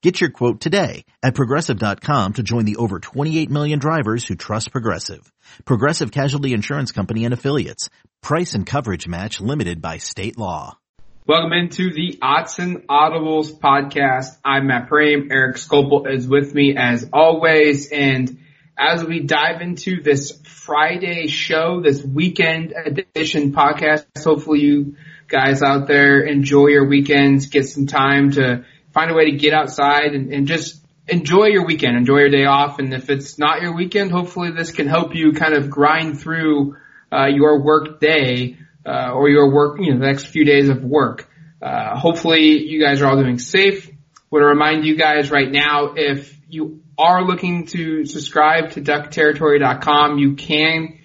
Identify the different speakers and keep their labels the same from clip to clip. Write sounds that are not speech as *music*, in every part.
Speaker 1: Get your quote today at progressive.com to join the over 28 million drivers who trust Progressive. Progressive Casualty Insurance Company and Affiliates. Price and coverage match limited by state law.
Speaker 2: Welcome into the Autzen Audibles podcast. I'm Matt Prehm. Eric Skopil is with me as always. And as we dive into this Friday show, this weekend edition podcast, hopefully you guys out there enjoy your weekends, get some time to find a way to get outside and, and just enjoy your weekend, enjoy your day off. And if it's not your weekend, hopefully this can help you kind of grind through uh, your work day uh, or your work, you know, the next few days of work. Uh, hopefully you guys are all doing safe. Want to remind you guys right now, if you are looking to subscribe to duckterritory.com, you can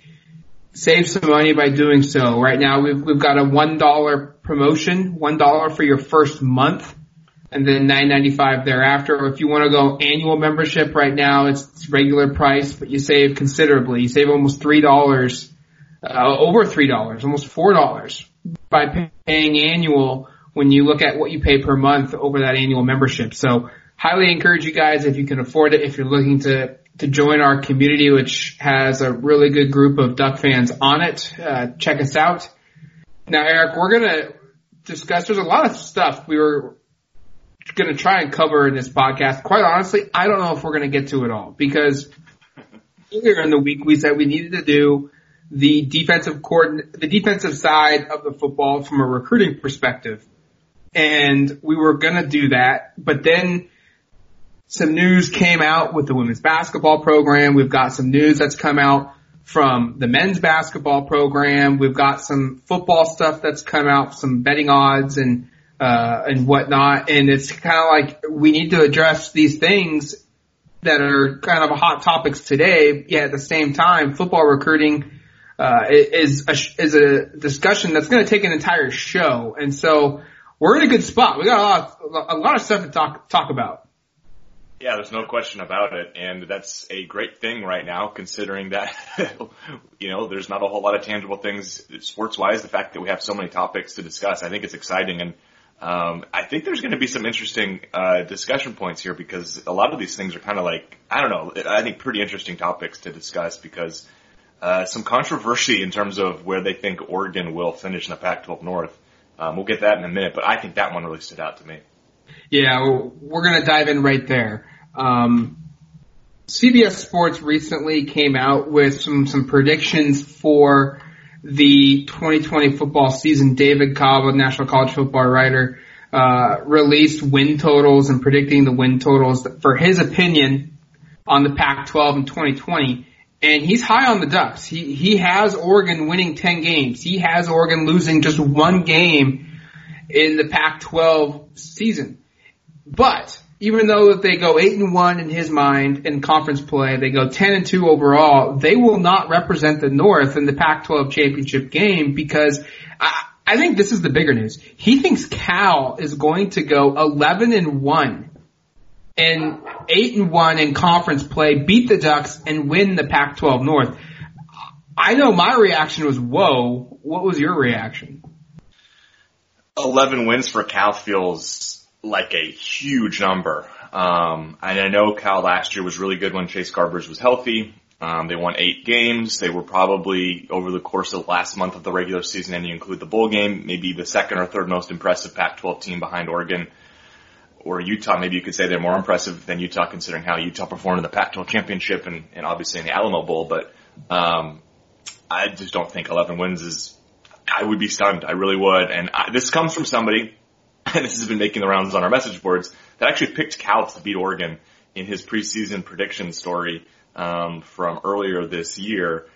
Speaker 2: save some money by doing so. Right now we've, we've got a $1 promotion, $1 for your first month and then nine ninety five thereafter. Or if you want to go annual membership right now, it's regular price, but you save considerably. You save almost three dollars, uh, over three dollars, almost four dollars by paying annual when you look at what you pay per month over that annual membership. So highly encourage you guys if you can afford it, if you're looking to to join our community, which has a really good group of Duck fans on it. Uh, check us out. Now, Eric, we're gonna discuss. There's a lot of stuff we were going to try and cover in this podcast. Quite honestly, I don't know if we're going to get to it all because earlier in the week we said we needed to do the defensive court, the defensive side of the football from a recruiting perspective. And we were going to do that, but then some news came out with the women's basketball program. We've got some news that's come out from the men's basketball program. We've got some football stuff that's come out, some betting odds and uh, and whatnot. And it's kind of like we need to address these things that are kind of hot topics today. Yet at the same time, football recruiting uh, is a, is a discussion that's going to take an entire show. And so we're in a good spot. We got a lot of, a lot of stuff to talk talk about.
Speaker 3: Yeah, there's no question about it, and that's a great thing right now, considering that *laughs* you know there's not a whole lot of tangible things sports wise. The fact that we have so many topics to discuss, I think it's exciting, and um, I think there's going to be some interesting uh, discussion points here because a lot of these things are kind of like I don't know. I think pretty interesting topics to discuss because uh, some controversy in terms of where they think Oregon will finish in the Pac-12 North. Um, we'll get that in a minute, but I think that one really stood out to me.
Speaker 2: Yeah, we're going to dive in right there. Um, CBS Sports recently came out with some some predictions for the 2020 football season, David Cobb, a National College Football writer, uh, released win totals and predicting the win totals for his opinion on the Pac-12 in 2020. And he's high on the Ducks. He, he has Oregon winning 10 games. He has Oregon losing just one game in the Pac-12 season. But even though they go eight and one in his mind in conference play, they go ten and two overall. They will not represent the North in the Pac-12 championship game because I, I think this is the bigger news. He thinks Cal is going to go eleven and one and eight and one in conference play, beat the Ducks, and win the Pac-12 North. I know my reaction was whoa. What was your reaction?
Speaker 3: Eleven wins for Cal feels like a huge number. Um, and I know Cal last year was really good when Chase Garbers was healthy. Um, they won eight games. They were probably over the course of the last month of the regular season, and you include the bowl game, maybe the second or third most impressive Pac-12 team behind Oregon or Utah. Maybe you could say they're more impressive than Utah, considering how Utah performed in the Pac-12 championship and, and obviously in the Alamo Bowl. But um, I just don't think 11 wins is. I would be stunned. I really would. And I, this comes from somebody *laughs* and this has been making the rounds on our message boards, that actually picked Cal to beat Oregon in his preseason prediction story um, from earlier this year.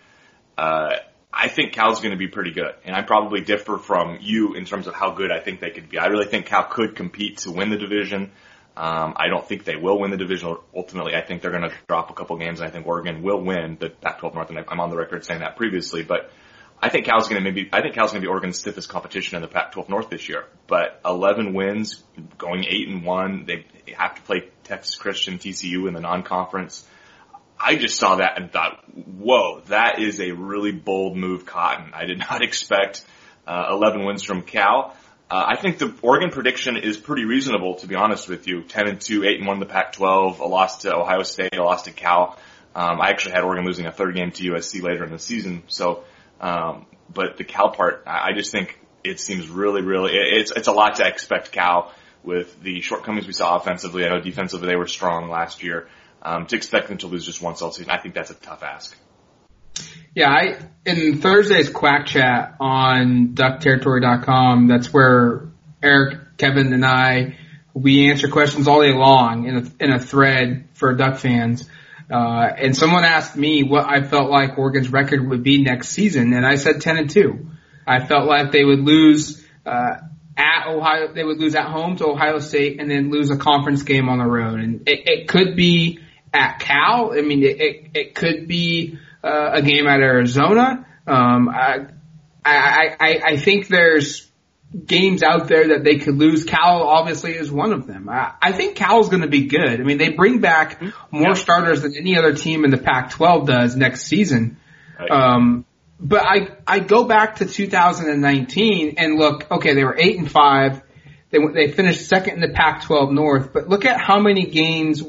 Speaker 3: Uh, I think Cal's going to be pretty good, and I probably differ from you in terms of how good I think they could be. I really think Cal could compete to win the division. Um, I don't think they will win the division ultimately. I think they're going to drop a couple games, and I think Oregon will win the Pac-12 North. And I'm on the record saying that previously, but I think Cal's going to maybe, I think Cal's going to be Oregon's stiffest competition in the Pac-12 North this year. But 11 wins, going 8 and 1, they have to play Texas Christian, TCU in the non-conference. I just saw that and thought, whoa, that is a really bold move, Cotton. I did *laughs* not expect uh, 11 wins from Cal. Uh, I think the Oregon prediction is pretty reasonable, to be honest with you. 10 and 2, 8 and 1 in the Pac-12, a loss to Ohio State, a loss to Cal. Um, I actually had Oregon losing a third game to USC later in the season. So, um, but the Cal part, I just think it seems really, really, it's, it's a lot to expect Cal with the shortcomings we saw offensively. I know defensively they were strong last year. Um, to expect them to lose just once all season, I think that's a tough ask.
Speaker 2: Yeah, I in Thursday's Quack Chat on DuckTerritory.com, that's where Eric, Kevin, and I we answer questions all day long in a in a thread for Duck fans. Uh, and someone asked me what I felt like Oregon's record would be next season, and I said 10 and 2. I felt like they would lose, uh, at Ohio, they would lose at home to Ohio State and then lose a conference game on the road. And it, it could be at Cal. I mean, it, it, it could be, uh, a game at Arizona. Um, I, I, I, I think there's, games out there that they could lose. Cal obviously is one of them. I, I think Cal's going to be good. I mean, they bring back more starters than any other team in the Pac-12 does next season. Right. Um, but I I go back to 2019 and look. Okay, they were eight and five. They they finished second in the Pac-12 North. But look at how many games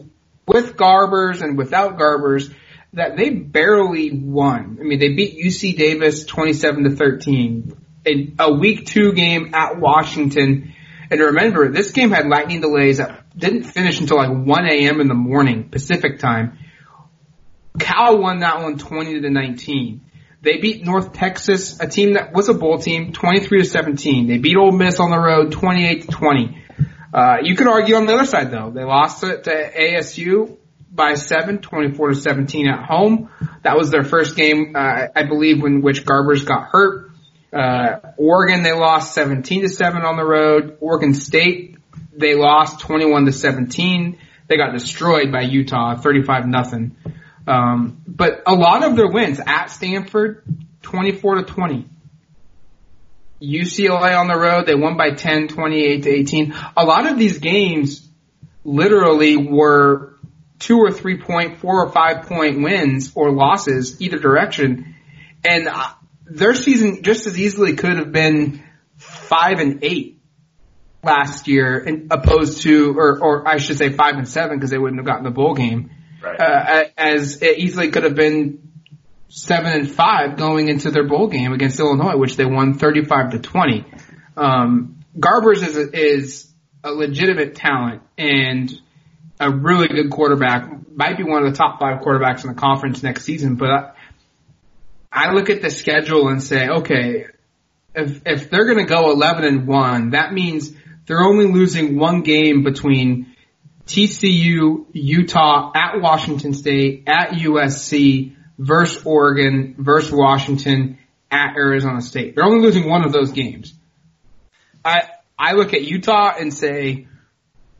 Speaker 2: with Garbers and without Garbers that they barely won. I mean, they beat UC Davis 27 to 13 a, a week two game at Washington. And remember, this game had lightning delays that didn't finish until like 1 a.m. in the morning Pacific time. Cal won that one 20 to 19. They beat North Texas, a team that was a bowl team, 23 to 17. They beat Ole Miss on the road, 28 to 20. Uh, you could argue on the other side though. They lost it to ASU by seven, 24 to 17 at home. That was their first game, uh, I believe, when which Garbers got hurt. Uh, Oregon, they lost 17 to 7 on the road. Oregon State, they lost 21 to 17. They got destroyed by Utah, 35 nothing. Um, but a lot of their wins at Stanford, 24 to 20. UCLA on the road, they won by 10, 28 to 18. A lot of these games literally were two or three point, four or five point wins or losses either direction. And their season just as easily could have been five and eight last year, and opposed to, or, or I should say five and seven because they wouldn't have gotten the bowl game. Right. Uh, as it easily could have been seven and five going into their bowl game against Illinois, which they won 35 to 20. Um, Garbers is a, is a legitimate talent and a really good quarterback. Might be one of the top five quarterbacks in the conference next season, but I look at the schedule and say, okay, if if they're going to go 11 and 1, that means they're only losing one game between TCU, Utah, at Washington State, at USC, versus Oregon, versus Washington, at Arizona State. They're only losing one of those games. I I look at Utah and say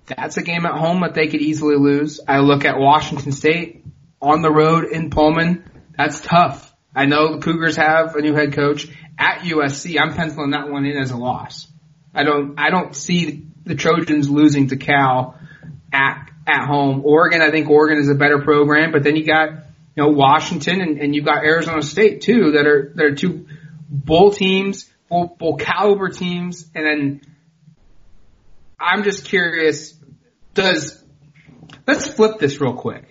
Speaker 2: that's a game at home that they could easily lose. I look at Washington State on the road in Pullman. That's tough. I know the Cougars have a new head coach at USC. I'm penciling that one in as a loss. I don't, I don't see the Trojans losing to Cal at, at home. Oregon, I think Oregon is a better program, but then you got, you know, Washington and, and you've got Arizona State too that are, that are two bowl teams, bowl, bowl caliber teams. And then I'm just curious, does, let's flip this real quick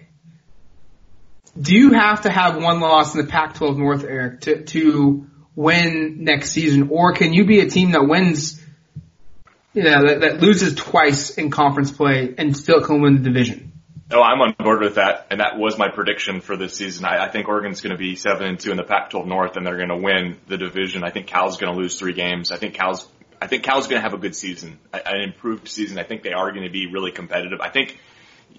Speaker 2: do you have to have one loss in the Pac-12 North, Eric, to, to win next season, or can you be a team that wins, you know, that, that loses twice in conference play and still can win the division?
Speaker 3: No, I'm on board with that, and that was my prediction for this season. I, I think Oregon's going to be seven and two in the Pac-12 North, and they're going to win the division. I think Cal's going to lose three games. I think Cal's, I think Cal's going to have a good season, an improved season. I think they are going to be really competitive. I think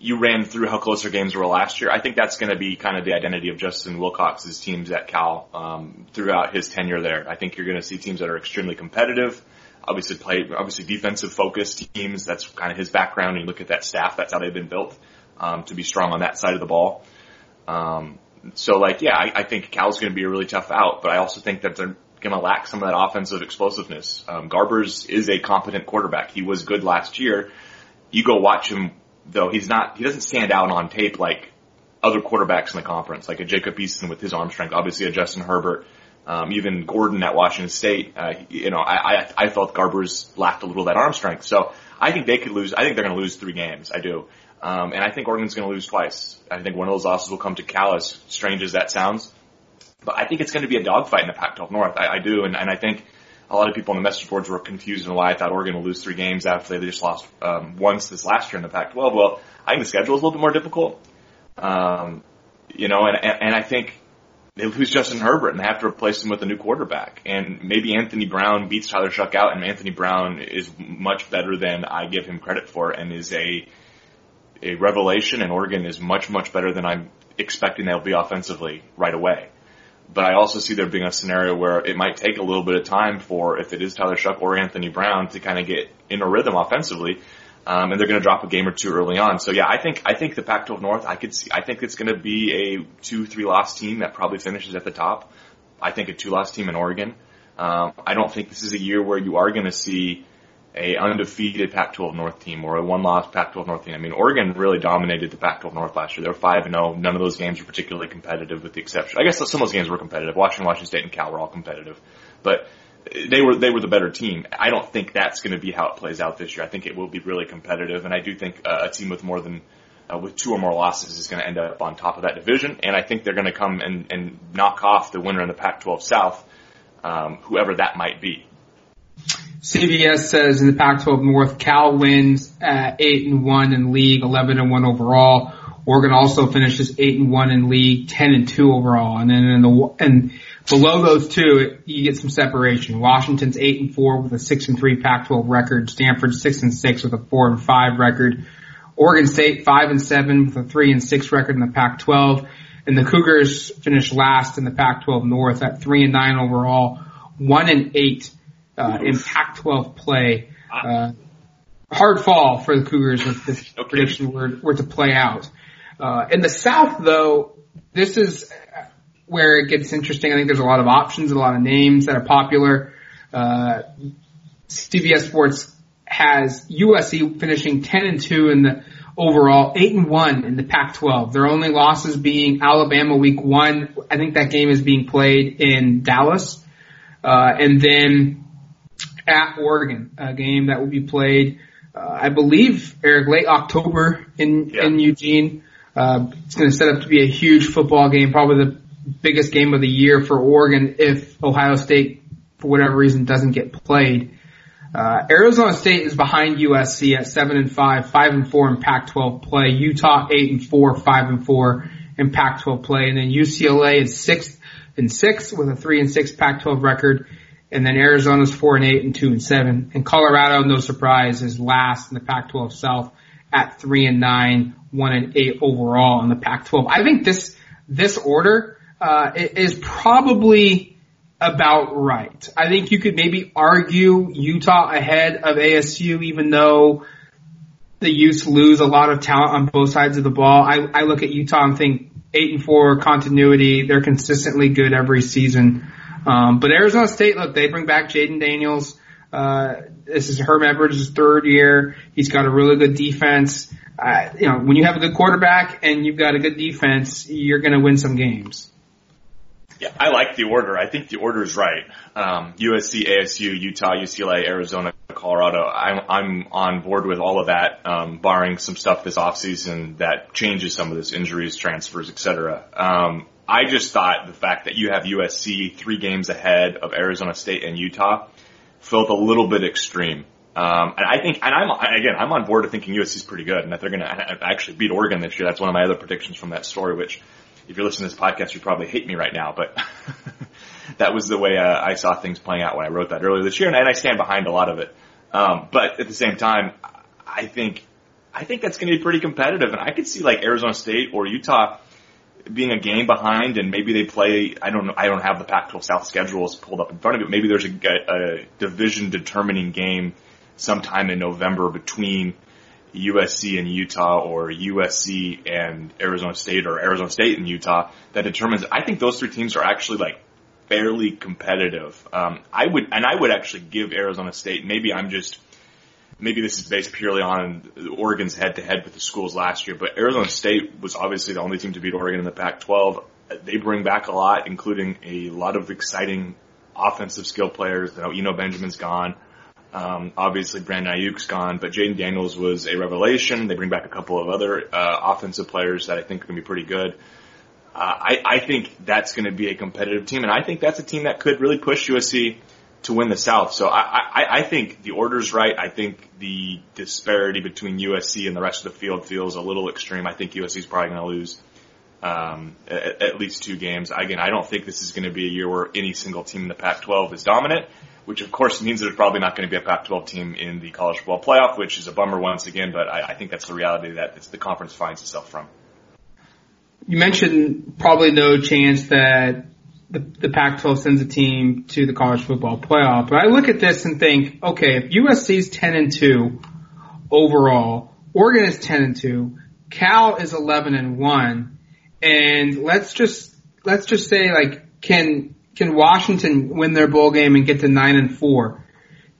Speaker 3: you ran through how close their games were last year. I think that's going to be kind of the identity of Justin Wilcox's teams at Cal um, throughout his tenure there. I think you're going to see teams that are extremely competitive. Obviously, play obviously defensive focused teams. That's kind of his background. And you look at that staff. That's how they've been built um, to be strong on that side of the ball. Um, so, like, yeah, I, I think Cal's going to be a really tough out. But I also think that they're going to lack some of that offensive explosiveness. Um, Garbers is a competent quarterback. He was good last year. You go watch him though. He's not. He doesn't stand out on tape like other quarterbacks in the conference, like a Jacob Eason with his arm strength, obviously a Justin Herbert, um, even Gordon at Washington State. Uh, you know, I, I I felt Garbers lacked a little that arm strength. So I think they could lose. I think they're going to lose three games. I do. Um, and I think Oregon's going to lose twice. I think one of those losses will come to Cal, as strange as that sounds. But I think it's going to be a dogfight in the Pac-12 North. I, I do, and, and I think a lot of people on the message boards were confused on why I thought Oregon would lose three games after they just lost um, once this last year in the Pac-12. Well, I think the schedule is a little bit more difficult. Um, you know, and, and, and I think they lose Justin Herbert and they have to replace him with a new quarterback. And maybe Anthony Brown beats Tyler Shough out, and Anthony Brown is much better than I give him credit for, and is a a revelation. And Oregon is much much better than I'm expecting they'll be offensively right away. But I also see there being a scenario where it might take a little bit of time for if it is Tyler Shough or Anthony Brown to kind of get in a rhythm offensively um, and they're going to drop a game or two early on. So yeah, I think I think the Pac-12 North, I could see, I think it's going to be a two, three loss team that probably finishes at the top. I think a two loss team in Oregon. Um, I don't think this is a year where you are going to see a undefeated Pac-12 North team or a one loss Pac-12 North team. I mean, Oregon really dominated the Pac-12 North last year. They were five and zero. None of those games were particularly competitive, with the exception. I guess some of those games were competitive. Washington, Washington State, and Cal were all competitive, but they were they were the better team. I don't think that's going to be how it plays out this year. I think it will be really competitive, and I do think uh, a team with more than uh, with two or more losses is going to end up on top of that division. And I think they're going to come and, and knock off the winner in the Pac-12 South, um, whoever that might be.
Speaker 2: CBS says in the Pac-12 North, Cal wins at eight and one in league, eleven and one overall. Oregon also finishes eight and one in league, ten and two overall, and then in the and Below those two, you get some separation. Washington's eight and four with a six and three Pac-12 record. Stanford six and six with a four and five record. Oregon State five and seven with a three and six record in the Pac-12. And the Cougars finished last in the Pac-12 North at three and nine overall, one and eight uh, in Pac-12 play. Uh, hard fall for the Cougars if this okay. prediction were, were to play out. Uh, in the South, though, this is where it gets interesting. I think there's a lot of options, a lot of names that are popular. Uh, CBS Sports has USC finishing 10 and 2 in the overall, 8 and 1 in the Pac-12. Their only losses being Alabama week 1. I think that game is being played in Dallas. Uh, and then at Oregon, a game that will be played, uh, I believe, Eric, late October in, yeah. in Eugene. Uh, it's going to set up to be a huge football game, probably the biggest game of the year for Oregon if Ohio State, for whatever reason, doesn't get played. Uh, Arizona State is behind USC at seven and five, five and four in Pac-12 play. Utah eight and four, five and four in Pac-12 play, and then UCLA is six and six with a three and six Pac-12 record, and then Arizona's four and eight and two and seven, and Colorado, no surprise, is last in the Pac-12 South at three and nine, one and eight overall in the Pac-12. I think this this order uh, is probably about right. I think you could maybe argue Utah ahead of ASU, even though the Utes lose a lot of talent on both sides of the ball. I, I look at Utah and think eight and four continuity. They're consistently good every season. Um, but Arizona State, look, they bring back Jayden Daniels. Uh, this is Herm Edwards' third year. He's got a really good defense. Uh, you know, when you have a good quarterback and you've got a good defense, you're going to win some games.
Speaker 3: Yeah, I like the order. I think the order is right. Um, USC, ASU, Utah, UCLA, Arizona, Colorado. I'm, I'm on board with all of that, um, barring some stuff this offseason that changes some of this injuries, transfers, etc. Um, I just thought the fact that you have USC three games ahead of Arizona State and Utah felt a little bit extreme. Um, and I think, and I'm again, I'm on board to thinking USC is pretty good, and that they're going to actually beat Oregon this year. That's one of my other predictions from that story, which if you're listening to this podcast, you probably hate me right now, but *laughs* that was the way uh, I saw things playing out when I wrote that earlier this year, and I stand behind a lot of it. Um, but at the same time, I think I think that's going to be pretty competitive, and I could see like Arizona State or Utah being a game behind, and maybe they play. I don't know. I don't have the Pac-12 South schedules pulled up in front of me. Maybe there's a, a division determining game sometime in November between USC and Utah or USC and Arizona State or Arizona State and Utah that determines, I think those three teams are actually like fairly competitive. Um, I would, and I would actually give Arizona State. Maybe I'm just, maybe this is based purely on Oregon's head to head with the schools last year, but Arizona State was obviously the only team to beat Oregon in the Pac-12. They bring back a lot, including a lot of exciting offensive skill players. You know, Eno Benjamin's gone. Um, obviously, Brandon Aiyuk's gone, but Jayden Daniels was a revelation. They bring back a couple of other uh, offensive players that I think can be pretty good. Uh, I, I think that's going to be a competitive team, and I think that's a team that could really push USC to win the South. So I, I, I think the order's right. I think the disparity between USC and the rest of the field feels a little extreme. I think USC is probably going to lose um, at, at least two games. Again, I don't think this is going to be a year where any single team in the Pac-12 is dominant which of course means there's probably not going to be a Pac-12 team in the college football playoff, which is a bummer once again, but I, I think that's the reality that the conference finds itself from.
Speaker 2: You mentioned probably no chance that the, the Pac-12 sends a team to the college football playoff, but I look at this and think, okay, if USC is 10 and 2 overall, Oregon is 10 and 2, Cal is 11 and 1, and let's just, let's just say like, can can Washington win their bowl game and get to nine and four?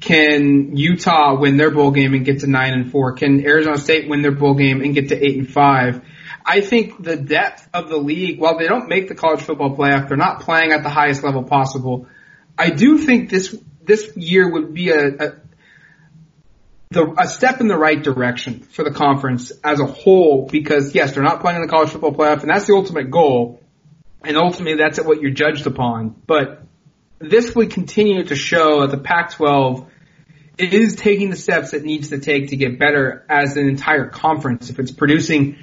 Speaker 2: Can Utah win their bowl game and get to nine and four? Can Arizona State win their bowl game and get to eight and five? I think the depth of the league, while they don't make the college football playoff, they're not playing at the highest level possible. I do think this this year would be a, a the, a step in the right direction for the conference as a whole because yes, they're not playing in the college football playoff and that's the ultimate goal and ultimately that's what you're judged upon. But this would continue to show that the Pac-12 is taking the steps it needs to take to get better as an entire conference. If it's producing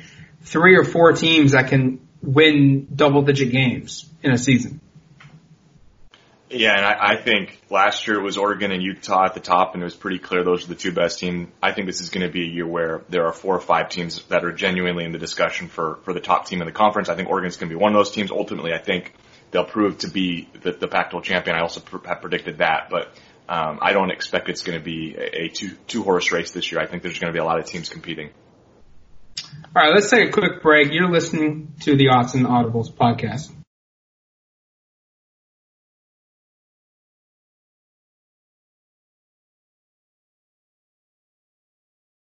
Speaker 2: three or four teams that can win double digit games in a season.
Speaker 3: Yeah, and I, I think last year it was Oregon and Utah at the top, and it was pretty clear those are the two best teams. I think this is going to be a year where there are four or five teams that are genuinely in the discussion for for the top team in the conference. I think Oregon's going to be one of those teams. Ultimately, I think they'll prove to be the, the Pac-12 champion. I also pr- have predicted that, but um, I don't expect it's going to be a, a two two horse race this year. I think there's going to be a lot of teams competing.
Speaker 2: All right, let's take a quick break. You're listening to the Autzen Audibles podcast.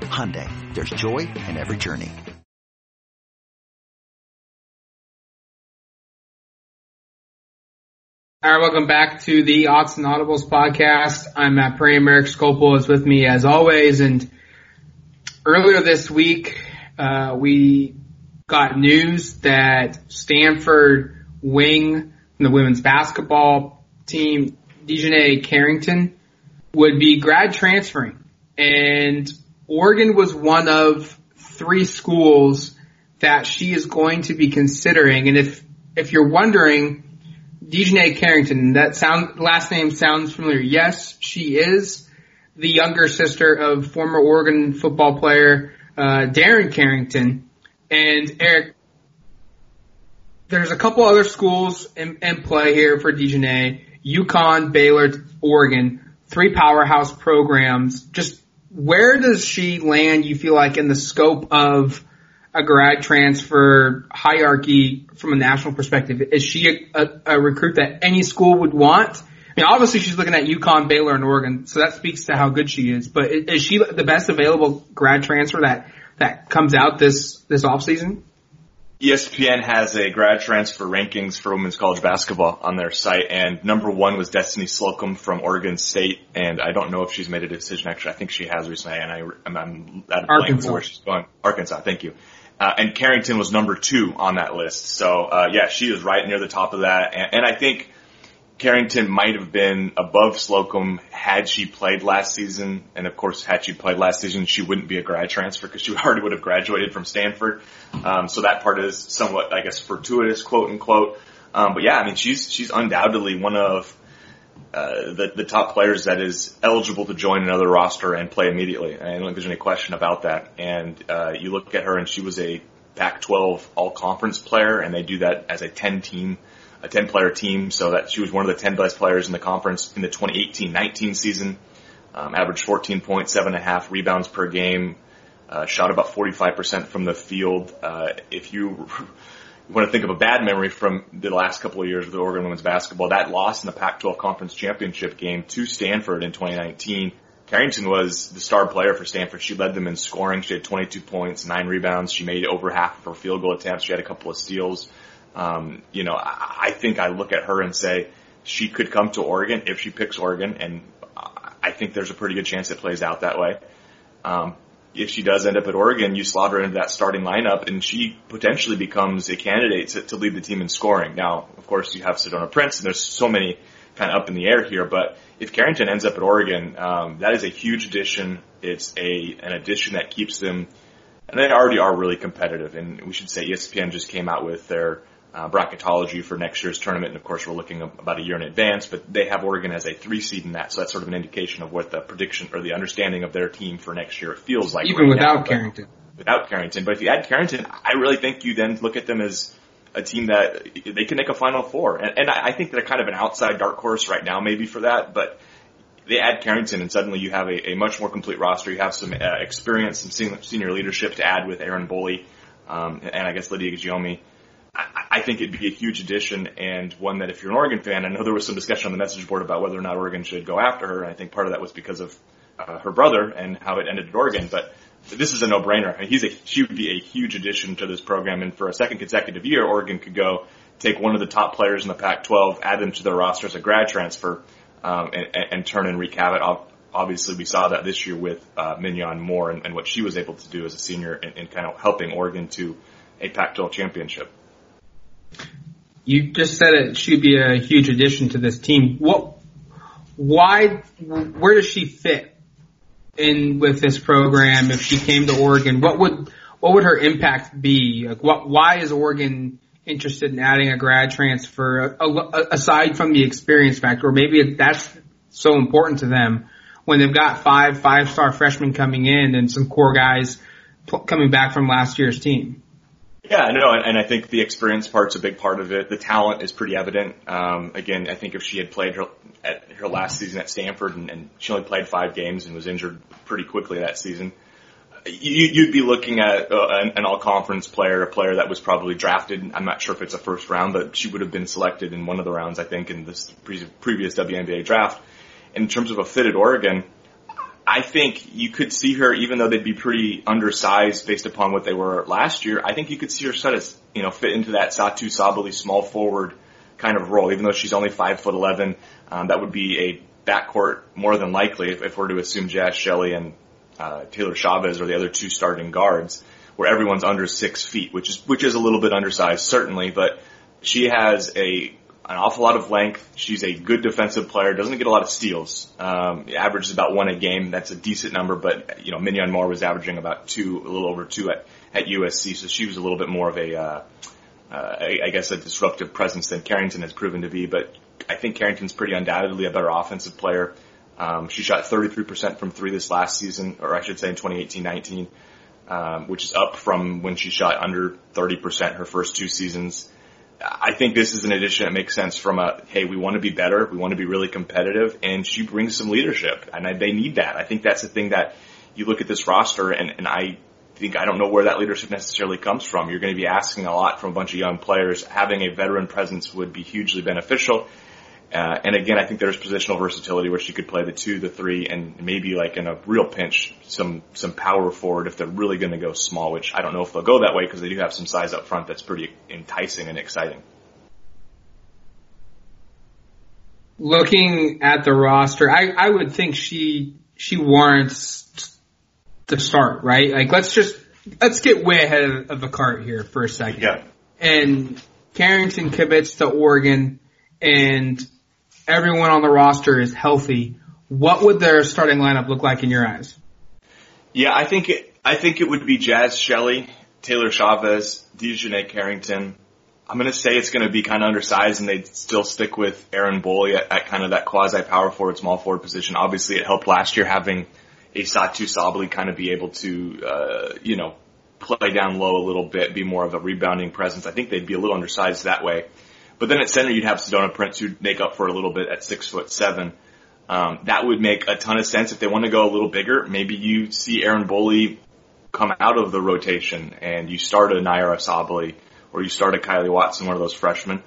Speaker 4: Hyundai, there's joy in every journey.
Speaker 2: All right, welcome back to the Autzen Audibles podcast. I'm Matt Prehm. Eric Skopil is with me as always. And earlier this week, uh, we got news that Stanford wing from the women's basketball team, DiJonai Carrington, would be grad transferring. And Oregon was one of three schools that she is going to be considering. And if, if you're wondering, DiJonai Carrington, that sound, last name sounds familiar. Yes, she is the younger sister of former Oregon football player, uh, Darren Carrington. And Eric, there's a couple other schools in, in play here for DiJonai. UConn, Baylor, Oregon, three powerhouse programs. Just where does she land, you feel like, in the scope of a grad transfer hierarchy from a national perspective? Is she a, a, a, recruit that any school would want? I mean, obviously she's looking at UConn, Baylor, and Oregon, so that speaks to how good she is. But is she the best available grad transfer that that comes out this this off season?
Speaker 3: ESPN has a grad transfer rankings for women's college basketball on their site, and number one was Destiny Slocum from Oregon State, and I don't know if she's made a decision. Actually, I think she has recently, and I, I'm, I'm at a blank for where she's going. Arkansas, thank you. Uh, and Carrington was number two on that list. So, uh, yeah, she is right near the top of that. And, and I think Carrington might have been above Slocum had she played last season. And of course, had she played last season, she wouldn't be a grad transfer because she *laughs* already would have graduated from Stanford. Um, so that part is somewhat, I guess, fortuitous, quote unquote. Um, but yeah, I mean, she's, she's undoubtedly one of, uh, the, the top players that is eligible to join another roster and play immediately. I don't think there's any question about that. And, uh, you look at her and she was a Pac-12 all conference player and they do that as a 10 team a 10 player team, so that she was one of the 10 best players in the conference in the 2018-19 season. Um, averaged 14 points, seven and a half rebounds per game, uh, shot about 45% from the field. Uh, if you *laughs* want to think of a bad memory from the last couple of years of the Oregon women's basketball, that loss in the Pac-12 conference championship game to Stanford in 2019, Carrington was the star player for Stanford. She led them in scoring. She had 22 points, nine rebounds. She made over half of her field goal attempts. She had a couple of steals. Um, you know, I, I think I look at her and say she could come to Oregon if she picks Oregon, and I think there's a pretty good chance it plays out that way. Um, if she does end up at Oregon, you slot her into that starting lineup, and she potentially becomes a candidate to, to lead the team in scoring. Now, of course, you have Sedona Prince, and there's so many kind of up in the air here. But if Carrington ends up at Oregon, um, that is a huge addition. It's a an addition that keeps them, and they already are really competitive. And we should say ESPN just came out with their uh, bracketology for next year's tournament. And of course, we're looking about a year in advance, but they have Oregon as a three seed in that. So that's sort of an indication of what the prediction or the understanding of their team for next year feels like.
Speaker 2: Even right without now, Carrington.
Speaker 3: Without Carrington. But if you add Carrington, I really think you then look at them as a team that they can make a final four. And, and I think they're kind of an outside dark horse right now, maybe for that, but they add Carrington and suddenly you have a, a much more complete roster. You have some uh, experience, some senior leadership to add with Erin Boley, um, and I guess Lydia Giomi. I think it'd be a huge addition and one that if you're an Oregon fan, I know there was some discussion on the message board about whether or not Oregon should go after her. And I think part of that was because of uh, her brother and how it ended at Oregon. But this is a no-brainer. I mean, he's a, she would be a huge addition to this program. And for a second consecutive year, Oregon could go take one of the top players in the Pac-12, add them to their roster as a grad transfer, um, and, and, turn and wreak havoc. Obviously, we saw that this year with uh, Minyon Moore and, and, what she was able to do as a senior in kind of helping Oregon to a Pac-12 championship.
Speaker 2: You just said it should be a huge addition to this team. What, why, where does she fit in with this program if she came to Oregon? What would, what would her impact be? Like what, why is Oregon interested in adding a grad transfer aside from the experience factor? Or maybe that's so important to them when they've got five five star freshmen coming in and some core guys coming back from last year's team.
Speaker 3: Yeah, no, and, and I think the experience part's a big part of it. The talent is pretty evident. Um, again, I think if she had played her at her last season at Stanford and, and she only played five games and was injured pretty quickly that season, you, you'd be looking at uh, an, an all-conference player, a player that was probably drafted. I'm not sure if it's a first round, but she would have been selected in one of the rounds, I think, in this pre- previous WNBA draft. In terms of a fit at Oregon, I think you could see her, even though they'd be pretty undersized based upon what they were last year. I think you could see her sort of, you know, fit into that Satou Sabally small forward kind of role, even though she's only five foot eleven. Um, that would be a backcourt more than likely if, if we're to assume Jaz Shelley and uh, Taylor Chavez are the other two starting guards, where everyone's under six feet, which is which is a little bit undersized certainly, but she has a an awful lot of length. She's a good defensive player. Doesn't get a lot of steals. Um, averages about one a game. That's a decent number, but you know, Minyon Moore was averaging about two, a little over two at at USC. So she was a little bit more of a, uh, uh, I, I guess, a disruptive presence than Carrington has proven to be. But I think Carrington's pretty undoubtedly a better offensive player. Um, she shot 33% from three this last season, or I should say in 2018-19, um, which is up from when she shot under 30% her first two seasons. I think this is an addition that makes sense from a, hey, we want to be better. We want to be really competitive. And she brings some leadership and I, they need that. I think that's the thing that you look at this roster and, and I think, I don't know where that leadership necessarily comes from. You're going to be asking a lot from a bunch of young players. Having a veteran presence would be hugely beneficial. Uh, and again, I think there's positional versatility where she could play the two, the three, and maybe like in a real pinch, some some power forward if they're really going to go small. Which I don't know if they'll go that way because they do have some size up front that's pretty enticing and exciting.
Speaker 2: Looking at the roster, I I would think she she warrants the start, right? Like let's just let's get way ahead of, of the cart here for a second.
Speaker 3: Yeah.
Speaker 2: And Carrington commits to Oregon, and everyone on the roster is healthy, what would their starting lineup look like in your eyes?
Speaker 3: Yeah, I think it, I think it would be Jaz Shelley, Taylor Chavez, DiJonai Carrington. I'm going to say it's going to be kind of undersized and they'd still stick with Erin Boley at, at kind of that quasi power forward, small forward position. Obviously it helped last year having a Satou Sabally kind of be able to, uh, you know, play down low a little bit, be more of a rebounding presence. I think they'd be a little undersized that way. But then at center, you'd have Sedona Prince who'd make up for a little bit at six foot seven. Um, that would make a ton of sense if they want to go a little bigger. Maybe you see Erin Boley come out of the rotation and you start a Nyara Sabally or you start a Kylee Watson, one of those freshmen.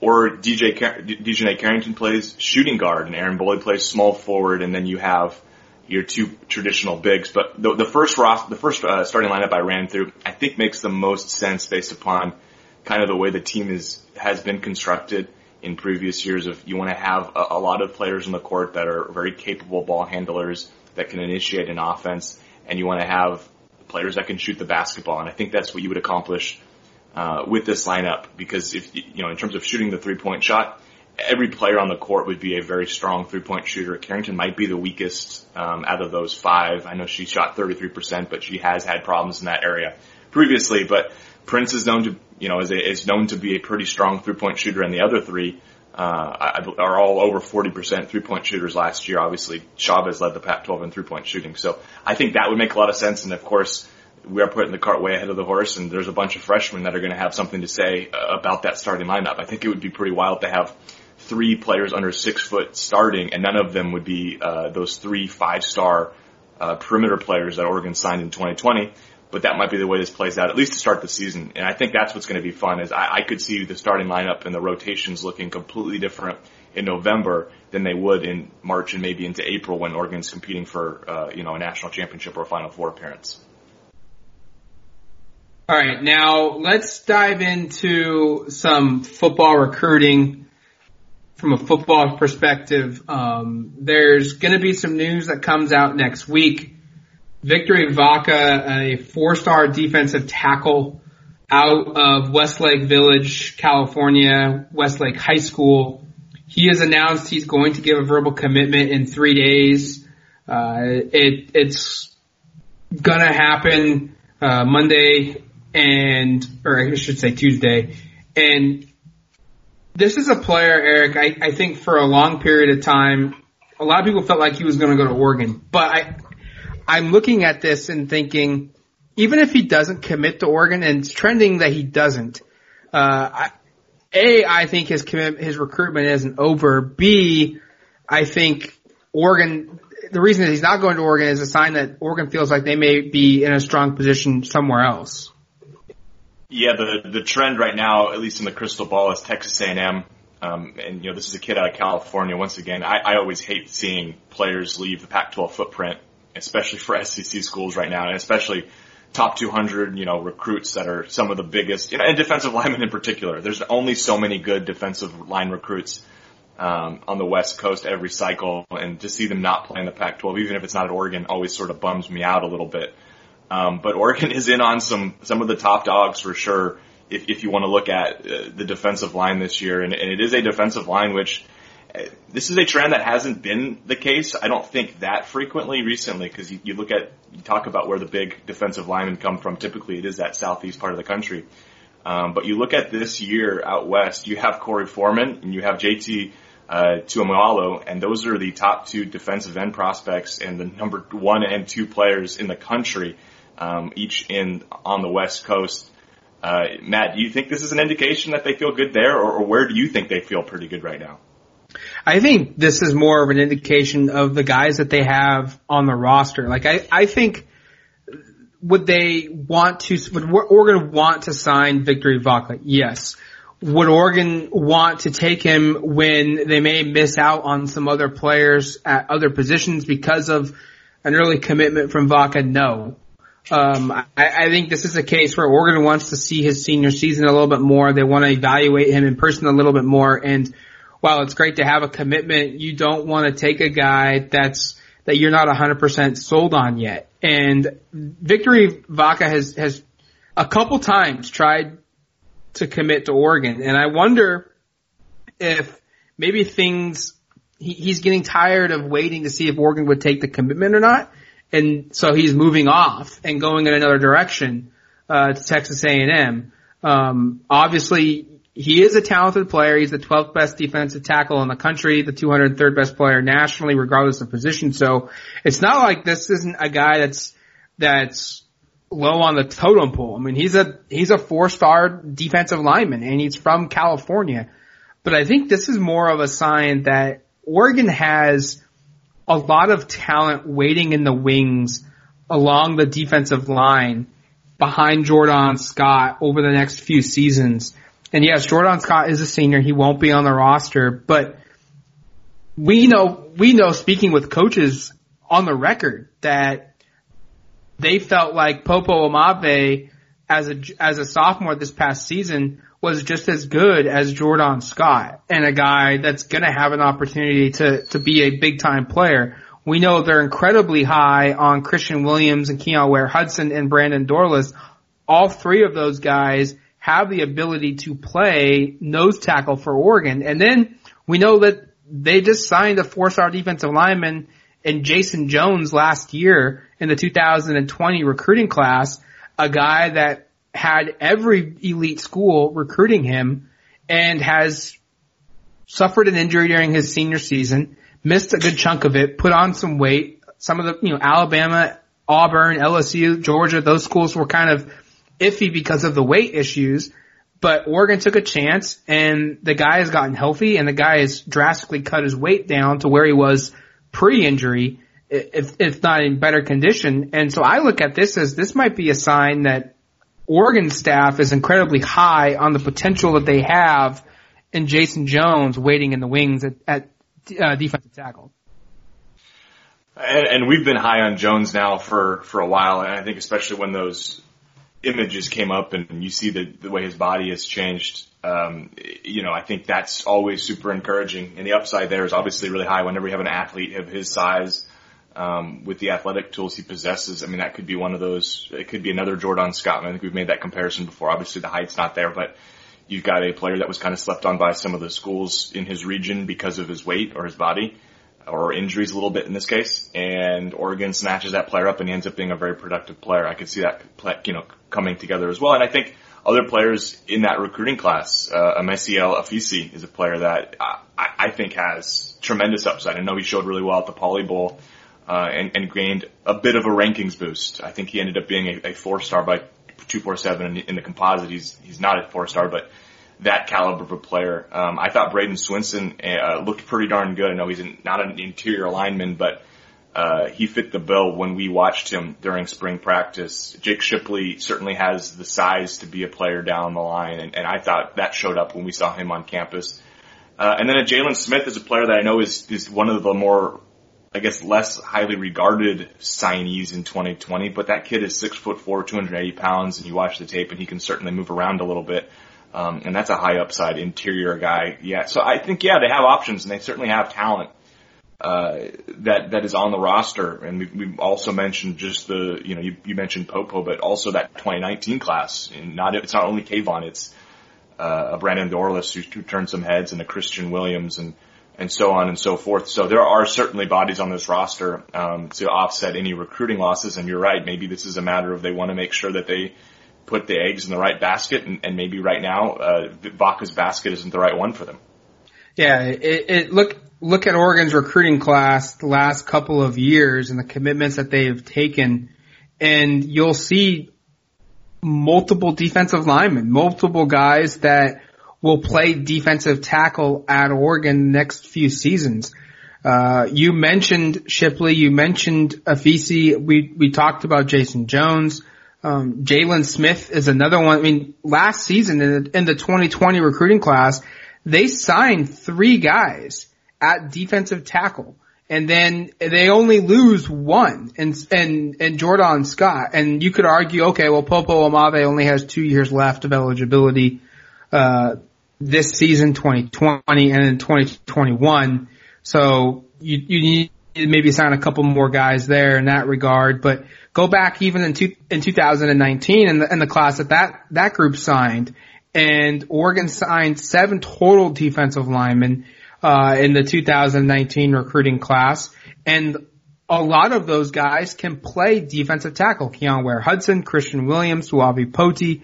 Speaker 3: Or DJ Car- DiJonai Carrington plays shooting guard and Erin Boley plays small forward and then you have your two traditional bigs. But the, the first the first uh, starting lineup I ran through, I think makes the most sense based upon kind of the way the team is has been constructed in previous years. Of you want to have a, a lot of players on the court that are very capable ball handlers that can initiate an offense, and you want to have players that can shoot the basketball. And I think that's what you would accomplish uh, with this lineup because if you know in terms of shooting the three point shot, every player on the court would be a very strong three point shooter. Carrington might be the weakest um, out of those five. I know she shot 33%, but she has had problems in that area previously. But Prince is known to, you know, is, is known to be a pretty strong three point shooter, and the other three uh, are all over 40% three point shooters last year. Obviously, Chavez led the Pac-12 in three point shooting, so I think that would make a lot of sense. And of course, we are putting the cart way ahead of the horse, and there's a bunch of freshmen that are going to have something to say uh, about that starting lineup. I think it would be pretty wild to have three players under six foot starting, and none of them would be uh, those three five star uh, perimeter players that Oregon signed in 2020 but that might be the way this plays out, at least to start the season. And I think that's what's going to be fun is I, I could see the starting lineup and the rotations looking completely different in November than they would in March and maybe into April when Oregon's competing for, uh, you know, a national championship or a Final Four appearance.
Speaker 2: All right, now let's dive into some football recruiting from a football perspective. Um, there's going to be some news that comes out next week Victory Vaca, a four-star defensive tackle out of Westlake Village, California, Westlake High School. He has announced he's going to give a verbal commitment in three days. Uh, it, it's gonna happen, uh, Monday and, or I should say Tuesday. And this is a player, Eric, I, I think for a long period of time, a lot of people felt like he was going to go to Oregon, but I, I'm looking at this and thinking, even if he doesn't commit to Oregon, and it's trending that he doesn't, uh, I, a, I think his commit, his recruitment isn't over. B, I think Oregon, the reason that he's not going to Oregon is a sign that Oregon feels like they may be in a strong position somewhere else.
Speaker 3: Yeah, the the trend right now, at least in the crystal ball, is Texas A&M. Um, and you know, this is a kid out of California. Once again, I, I always hate seeing players leave the Pac-12 footprint especially for SEC schools right now, and especially top 200, you know, recruits that are some of the biggest, you know, and defensive *laughs* linemen in particular. There's only so many good defensive line recruits um, on the West Coast every cycle, and to see them not play in the Pac-12, even if it's not at Oregon, always sort of bums me out a little bit. Um, but Oregon *laughs* is in on some some of the top dogs for sure. If, if you want to look at uh, the defensive line this year, and, and it is a defensive line which this is a trend that hasn't been the case. I don't think that frequently recently because you, you look at, you talk about where the big defensive linemen come from. Typically it is that southeast part of the country. Um, but you look at this year out west, you have Korey Foreman and you have JT uh, and those are the top two defensive end prospects and the number one and two players in the country, um, each in on the West Coast. Uh, Matt, do you think this is an indication that they feel good there, or, or where do you think they feel pretty good right now?
Speaker 2: I think this is more of an indication of the guys that they have on the roster. Like I, I think would they want to, would Oregon want to sign Victory Vaca? Yes. would Oregon want to take him when they may miss out on some other players at other positions because of an early commitment from Vaca? No. Um, I, I think this is a case where Oregon wants to see his senior season a little bit more. They want to evaluate him in person a little bit more. And while it's great to have a commitment, you don't want to take a guy that's that you're not 100% sold on yet. And Victory Vaca has has a couple times tried to commit to Oregon, and I wonder if maybe things he, he's getting tired of waiting to see if Oregon would take the commitment or not, and so he's moving off and going in another direction uh, to Texas A&M. Um, obviously, he is a talented player. He's the 12th best defensive tackle in the country, the 203rd best player nationally, regardless of position. So it's not like this isn't a guy that's that's low on the totem pole. I mean, he's a he's a four star defensive lineman, and he's from California. But I think this is more of a sign that Oregon has a lot of talent waiting in the wings along the defensive line behind Jordan Scott over the next few seasons. And yes, Jordan Scott is a senior. He won't be on the roster, but we know, we know speaking with coaches on the record that they felt like Popo Aumavae as a, as a sophomore this past season was just as good as Jordan Scott and a guy that's going to have an opportunity to, to be a big time player. We know they're incredibly high on Kristian Williams and Keon Ware Hudson and Brandon Dorlus. All three of those guys have the ability to play nose tackle for Oregon. And then we know that they just signed a four star defensive lineman in Jason Jones last year in the 2020 recruiting class, a guy that had every elite school recruiting him and has suffered an injury during his senior season, missed a good chunk of it, put on some weight. Some of the, you know, Alabama, Auburn, LSU, Georgia, those schools were kind of iffy because of the weight issues. But Oregon took a chance and the guy has gotten healthy and the guy has drastically cut his weight down to where he was pre-injury, if, if not in better condition. And so I look at this as this might be a sign that Oregon staff is incredibly high on the potential that they have in Jason Jones waiting in the wings at, at uh, defensive tackle.
Speaker 3: And, and we've been high on Jones now for, for a while, and I think especially when those images came up and you see the, the way his body has changed, um, you know, I think that's always super encouraging. And the upside there is obviously really high whenever you have an athlete of his size, um, with the athletic tools he possesses. I mean, that could be one of those, it could be another Jordan Scott. I think we've made that comparison before. Obviously the height's not there, but you've got a player that was kind of slept on by some of the schools in his region because of his weight or his body or injuries a little bit in this case. And Oregon snatches that player up and he ends up being a very productive player. I could see that, you know, coming together as well. And I think other players in that recruiting class, uh, Emesiele Afisi is a player that I, I think has tremendous upside. I know he showed really well at the Poly Bowl, uh, and, and gained a bit of a rankings boost. I think he ended up being a, a four star by 247 in, in the composite. He's, he's not a four star, but that caliber of a player. Um, I thought Bradyn Swinson uh, looked pretty darn good. I know he's not an interior lineman, but uh, he fit the bill when we watched him during spring practice. Jake Shipley certainly has the size to be a player down the line, and, and I thought that showed up when we saw him on campus. Uh, and then a Jalen Smith is a player that I know is is one of the more, I guess, less highly regarded signees in 2020. But that kid is six foot four, 280 pounds, and you watch the tape, and he can certainly move around a little bit. Um, and that's a high upside interior guy. Yeah. So I think, yeah, they have options and they certainly have talent, uh, that, that is on the roster. And we've, we've also mentioned just the, you know, you, you mentioned Popo, but also that 2019 class and not, it's not only Kayvon, it's, uh, a Brandon Dorlus who, who turned some heads and a Kristian Williams and, and so on and so forth. So there are certainly bodies on this roster, um, to offset any recruiting losses. And you're right. Maybe this is a matter of they want to make sure that they, put the eggs in the right basket, and, and maybe right now uh, Vaka's basket isn't the right one for them.
Speaker 2: Yeah, it, it look look at Oregon's recruiting class the last couple of years and the commitments that they've taken, and you'll see multiple defensive linemen, multiple guys that will play defensive tackle at Oregon next few seasons. Uh, you mentioned Shipley, you mentioned Afisi, we, we talked about Jason Jones. Um, Jalen Smith is another one. I mean, last season in the, in the 2020 recruiting class, they signed three guys at defensive tackle. And then they only lose one and, and, and Jordan Scott. And you could argue, okay, well, Popo Aumavae only has two years left of eligibility, uh, this season, 2020 and in 2021. So you, you maybe sign a couple more guys there in that regard, but go back even in, two, in 2019 and the, and the class that that, that group signed and Oregon signed seven total defensive linemen, uh, in the 2019 recruiting class. And a lot of those guys can play defensive tackle. Keon Ware Hudson, Kristian Williams, Suavi Poti,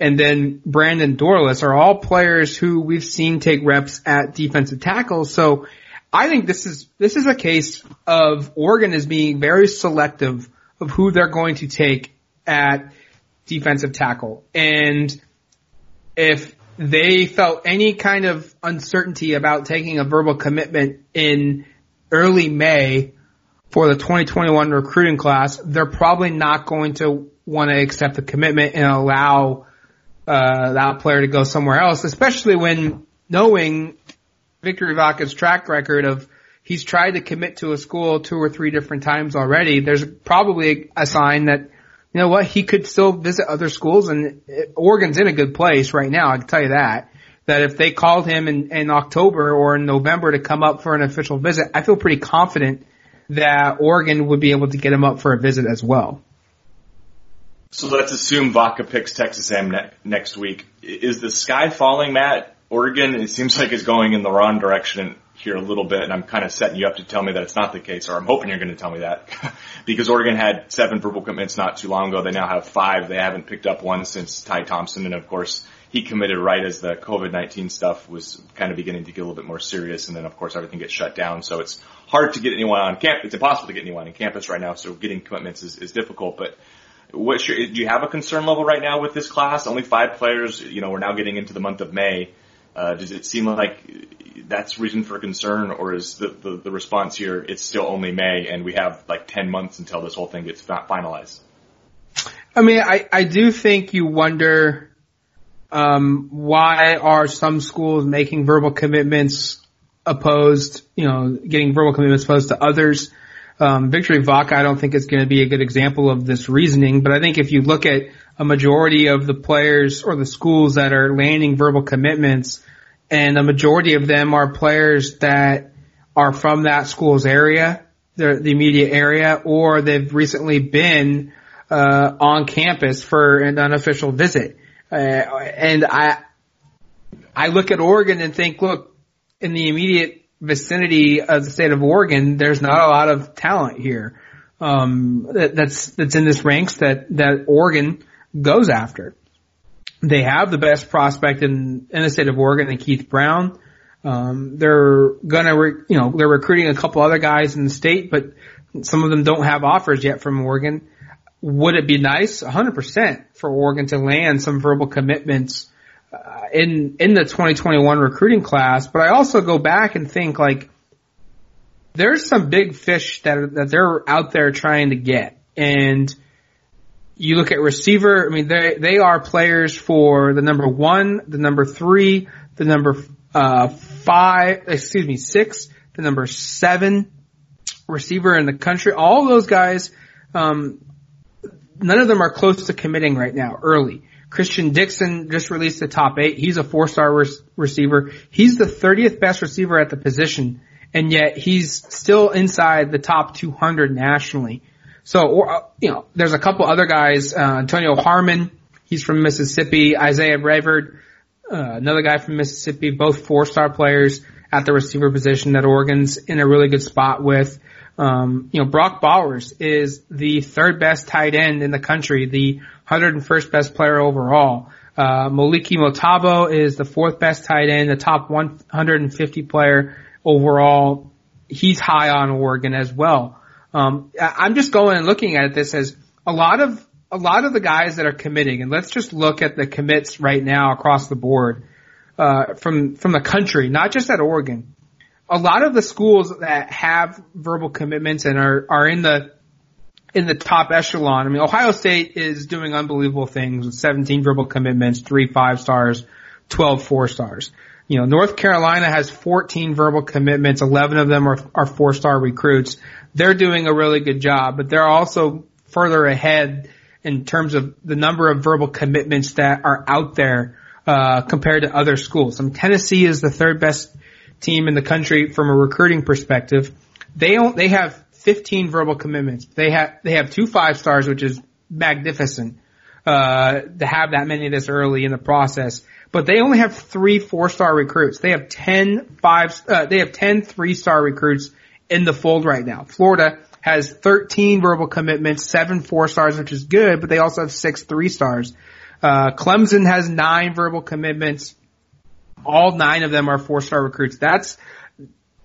Speaker 2: and then Brandon Dorlus are all players who we've seen take reps at defensive tackle. So I think this is, this is a case of Oregon is being very selective of who they're going to take at defensive tackle. And if they felt any kind of uncertainty about taking a verbal commitment in early May for the 2021 recruiting class, they're probably not going to want to accept the commitment and allow uh, that player to go somewhere else, especially when knowing Victory Vaka's track record of he's tried to commit to a school two or three different times already. There's probably a sign that you know what, he could still visit other schools and uh, Oregon's in a good place right now, I can tell you that. That if they called him in, in October or in November to come up for an official visit, I feel pretty confident that Oregon would be able to get him up for a visit as well.
Speaker 3: So let's assume Vaka picks Texas A&M ne- next week. Is the sky falling, Matt? Oregon, it seems like is going in the wrong direction here a little bit, and I'm kind of setting you up to tell me that it's not the case, or I'm hoping you're going to tell me that, *laughs* because Oregon had seven verbal commitments not too long ago. They now have five. They haven't picked up one since Ty Thompson, and of course he committed right as the COVID-19 stuff was kind of beginning to get a little bit more serious, and then of course everything gets shut down. So it's hard to get anyone on campus. It's impossible to get anyone on campus right now. So getting commitments is, is difficult, but. Do you have a concern level right now with this class? Only five players. You know, we're now getting into the month of May. Uh, does it seem like that's reason for concern, or is the, the, the response here it's still only May and we have like 10 months until this whole thing gets finalized?
Speaker 2: I mean, I, I do think you wonder um, why are some schools making verbal commitments opposed, you know, getting verbal commitments opposed to others. Um, Victory Vaka, I don't think is going to be a good example of this reasoning, but I think if you look at a majority of the players or the schools that are landing verbal commitments, and a majority of them are players that are from that school's area, the, the immediate area, or they've recently been uh, on campus for an unofficial visit. Uh, and I, I look at Oregon and think, look, in the immediate vicinity of the state of Oregon, there's not a lot of talent here um, that, that's that's in this ranks that that Oregon goes after. They have the best prospect in in the state of Oregon, and Keith Brown. Um, they're gonna, re, you know, they're recruiting a couple other guys in the state, but some of them don't have offers yet from Oregon. Would it be nice, 100%, for Oregon to land some verbal commitments uh, in in the 2021 recruiting class? But I also go back and think like there's some big fish that that they're out there trying to get, and you look at receiver. I mean, they they are players for the number one, the number three, the number uh, five. Excuse me, six, the number seven receiver in the country. All those guys, um, none of them are close to committing right now. Early. Christian Dixon just released the top eight. He's a four-star re- receiver. He's the 30th best receiver at the position, and yet he's still inside the top 200 nationally. So, or, uh, you know, there's a couple other guys, uh, Antonio Harmon, he's from Mississippi, Isaiah Reverd, uh, another guy from Mississippi, both four-star players at the receiver position that Oregon's in a really good spot with. Um, you know, Brock Bowers is the third best tight end in the country, the 101st best player overall. Uh, Moliki Matavao is the fourth best tight end, the top 150 player overall. He's high on Oregon as well. Um, I'm just going and looking at this as a lot of a lot of the guys that are committing, and let's just look at the commits right now across the board uh, from from the country, not just at Oregon. A lot of the schools that have verbal commitments and are are in the in the top echelon. I mean, Ohio State is doing unbelievable things with 17 verbal commitments, three five stars, 12 four stars. You know, North Carolina has 14 verbal commitments. 11 of them are, are four star recruits. They're doing a really good job, but they're also further ahead in terms of the number of verbal commitments that are out there, uh, compared to other schools. I mean, Tennessee is the third best team in the country from a recruiting perspective. They they have 15 verbal commitments. They have, they have two five stars, which is magnificent, uh, to have that many this early in the process but they only have three four-star recruits. They have 10 five, uh, they have 10 three-star recruits in the fold right now. Florida has 13 verbal commitments, seven four stars, which is good, but they also have six three stars. Uh, Clemson has nine verbal commitments. All nine of them are four star recruits. That's,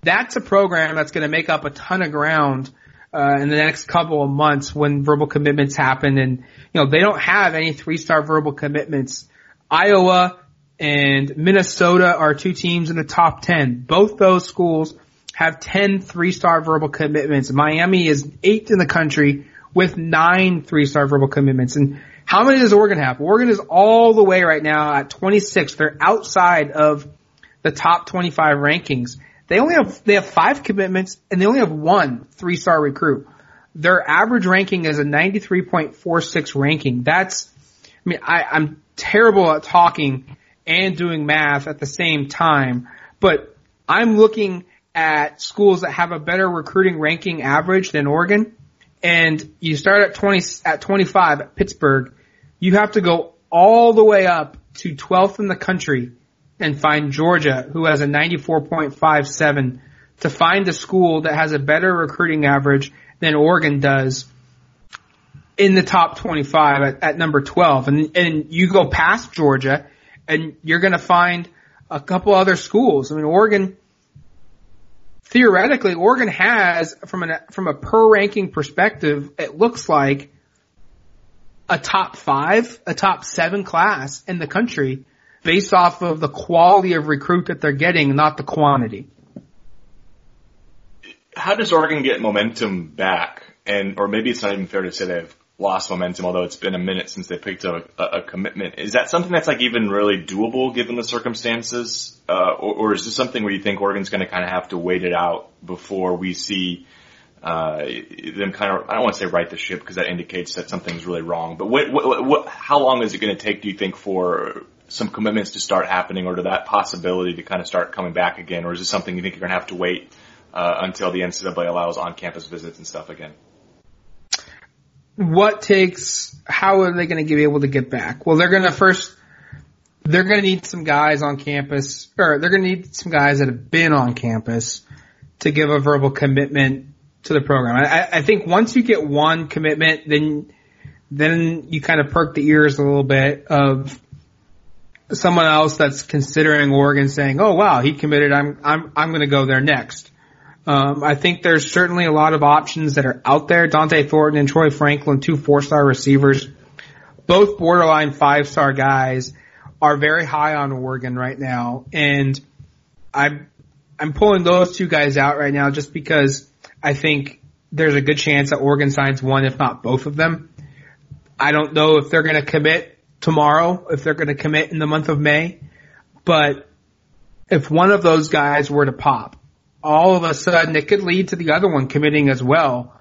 Speaker 2: that's a program that's going to make up a ton of ground, uh, in the next couple of months when verbal commitments happen. And, you know, they don't have any three star verbal commitments. Iowa and Minnesota are two teams in the top 10. Both those schools have 10 three-star verbal commitments. Miami is eighth in the country with nine three-star verbal commitments. And how many does Oregon have? Oregon is all the way right now at 26. They're outside of the top 25 rankings. They only have, they have five commitments and they only have one three-star recruit. Their average ranking is a 93.46 ranking. That's, I mean, I, I'm terrible at talking and doing math at the same time. But I'm looking at schools that have a better recruiting ranking average than Oregon. And you start at 20, at 25 at Pittsburgh. You have to go all the way up to 12th in the country and find Georgia, who has a 94.57 to find a school that has a better recruiting average than Oregon does in the top 25 at, at number 12. And, and you go past Georgia and you're going to find a couple other schools. I mean, Oregon, theoretically, Oregon has, from an from a per ranking perspective, it looks like a top five, a top seven class in the country based off of the quality of recruit that they're getting, not the quantity.
Speaker 3: How does Oregon get momentum back? And, or maybe it's not even fair to say they have lost momentum, although it's been a minute since they picked up a, a commitment. Is that something that's like even really doable given the circumstances? Uh, or, or, is this something where you think Oregon's going to kind of have to wait it out before we see, uh, them kind of, I don't want to say right the ship because that indicates that something's really wrong, but what, what, what, how long is it going to take, do you think, for some commitments to start happening or to that possibility to kind of start coming back again? Or is this something you think you're going to have to wait, uh, until the NCAA allows on campus visits and stuff again?
Speaker 2: What takes, how are they going to be able to get back? Well, they're going to first, they're going to need some guys on campus, or they're going to need some guys that have been on campus to give a verbal commitment to the program. I, I think once you get one commitment, then, then you kind of perk the ears a little bit of someone else that's considering Oregon saying, "Oh wow, he committed. I'm I'm I'm going to go there next." Um, I think there's certainly a lot of options that are out there. Dont'e Thornton and Troy Franklin, two four-star receivers, both borderline five-star guys, are very high on Oregon right now, and I'm I'm pulling those two guys out right now just because I think there's a good chance that Oregon signs one, if not both of them. I don't know if they're going to commit tomorrow, if they're going to commit in the month of May, but if one of those guys were to pop, all of a sudden it could lead to the other one committing as well.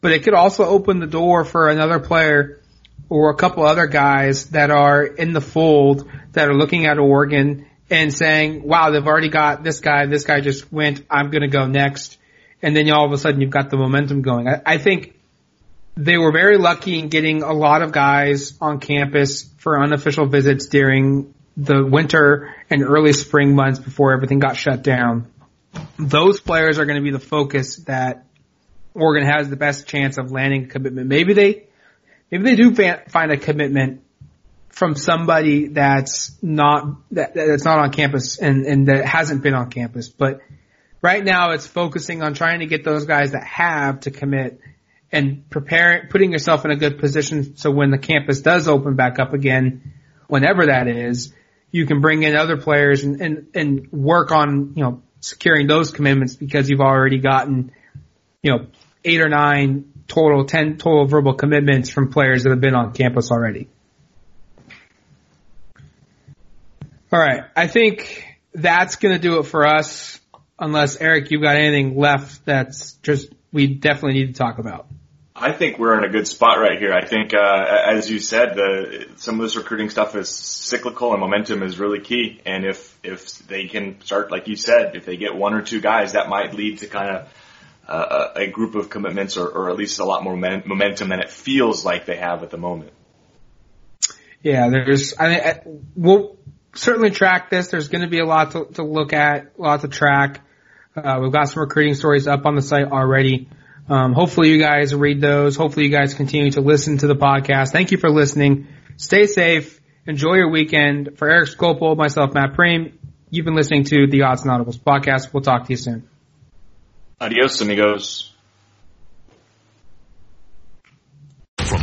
Speaker 2: But it could also open the door for another player or a couple other guys that are in the fold that are looking at Oregon and saying, wow, they've already got this guy, this guy just went, I'm gonna go next. And then all of a sudden you've got the momentum going. I, I think they were very lucky in getting a lot of guys on campus for unofficial visits during the winter and early spring months before everything got shut down those players are going to be the focus that Oregon has the best chance of landing a commitment. Maybe they, maybe they do find a commitment from somebody that's not that, that's not on campus and and that hasn't been on campus. But right now, it's focusing on trying to get those guys that have to commit and preparing, putting yourself in a good position so when the campus does open back up again, whenever that is, you can bring in other players and and, and work on you know securing those commitments because you've already gotten, you know, eight or nine total, 10 total verbal commitments from players that have been on campus already. All right. I think that's going to do it for us. Unless Eric, you've got anything left that's just, we definitely need to talk about.
Speaker 3: I think we're in a good spot right here. I think, uh, as you said, the, some of this recruiting stuff is cyclical and momentum is really key. And if, if they can start, like you said, if they get one or two guys, that might lead to kind of uh, a group of commitments or, or at least a lot more momentum than it feels like they have at the moment.
Speaker 2: Yeah, there's, I mean, we'll certainly track this. There's going to be a lot to, to look at, a lot to track. Uh, we've got some recruiting stories up on the site already. Um, hopefully you guys read those. Hopefully you guys continue to listen to the podcast. Thank you for listening. Stay safe. Enjoy your weekend. For Eric Skopil, myself, Matt Prehm, you've been listening to the Autzen Audibles podcast. We'll talk to you soon.
Speaker 3: Adios, amigos.
Speaker 5: From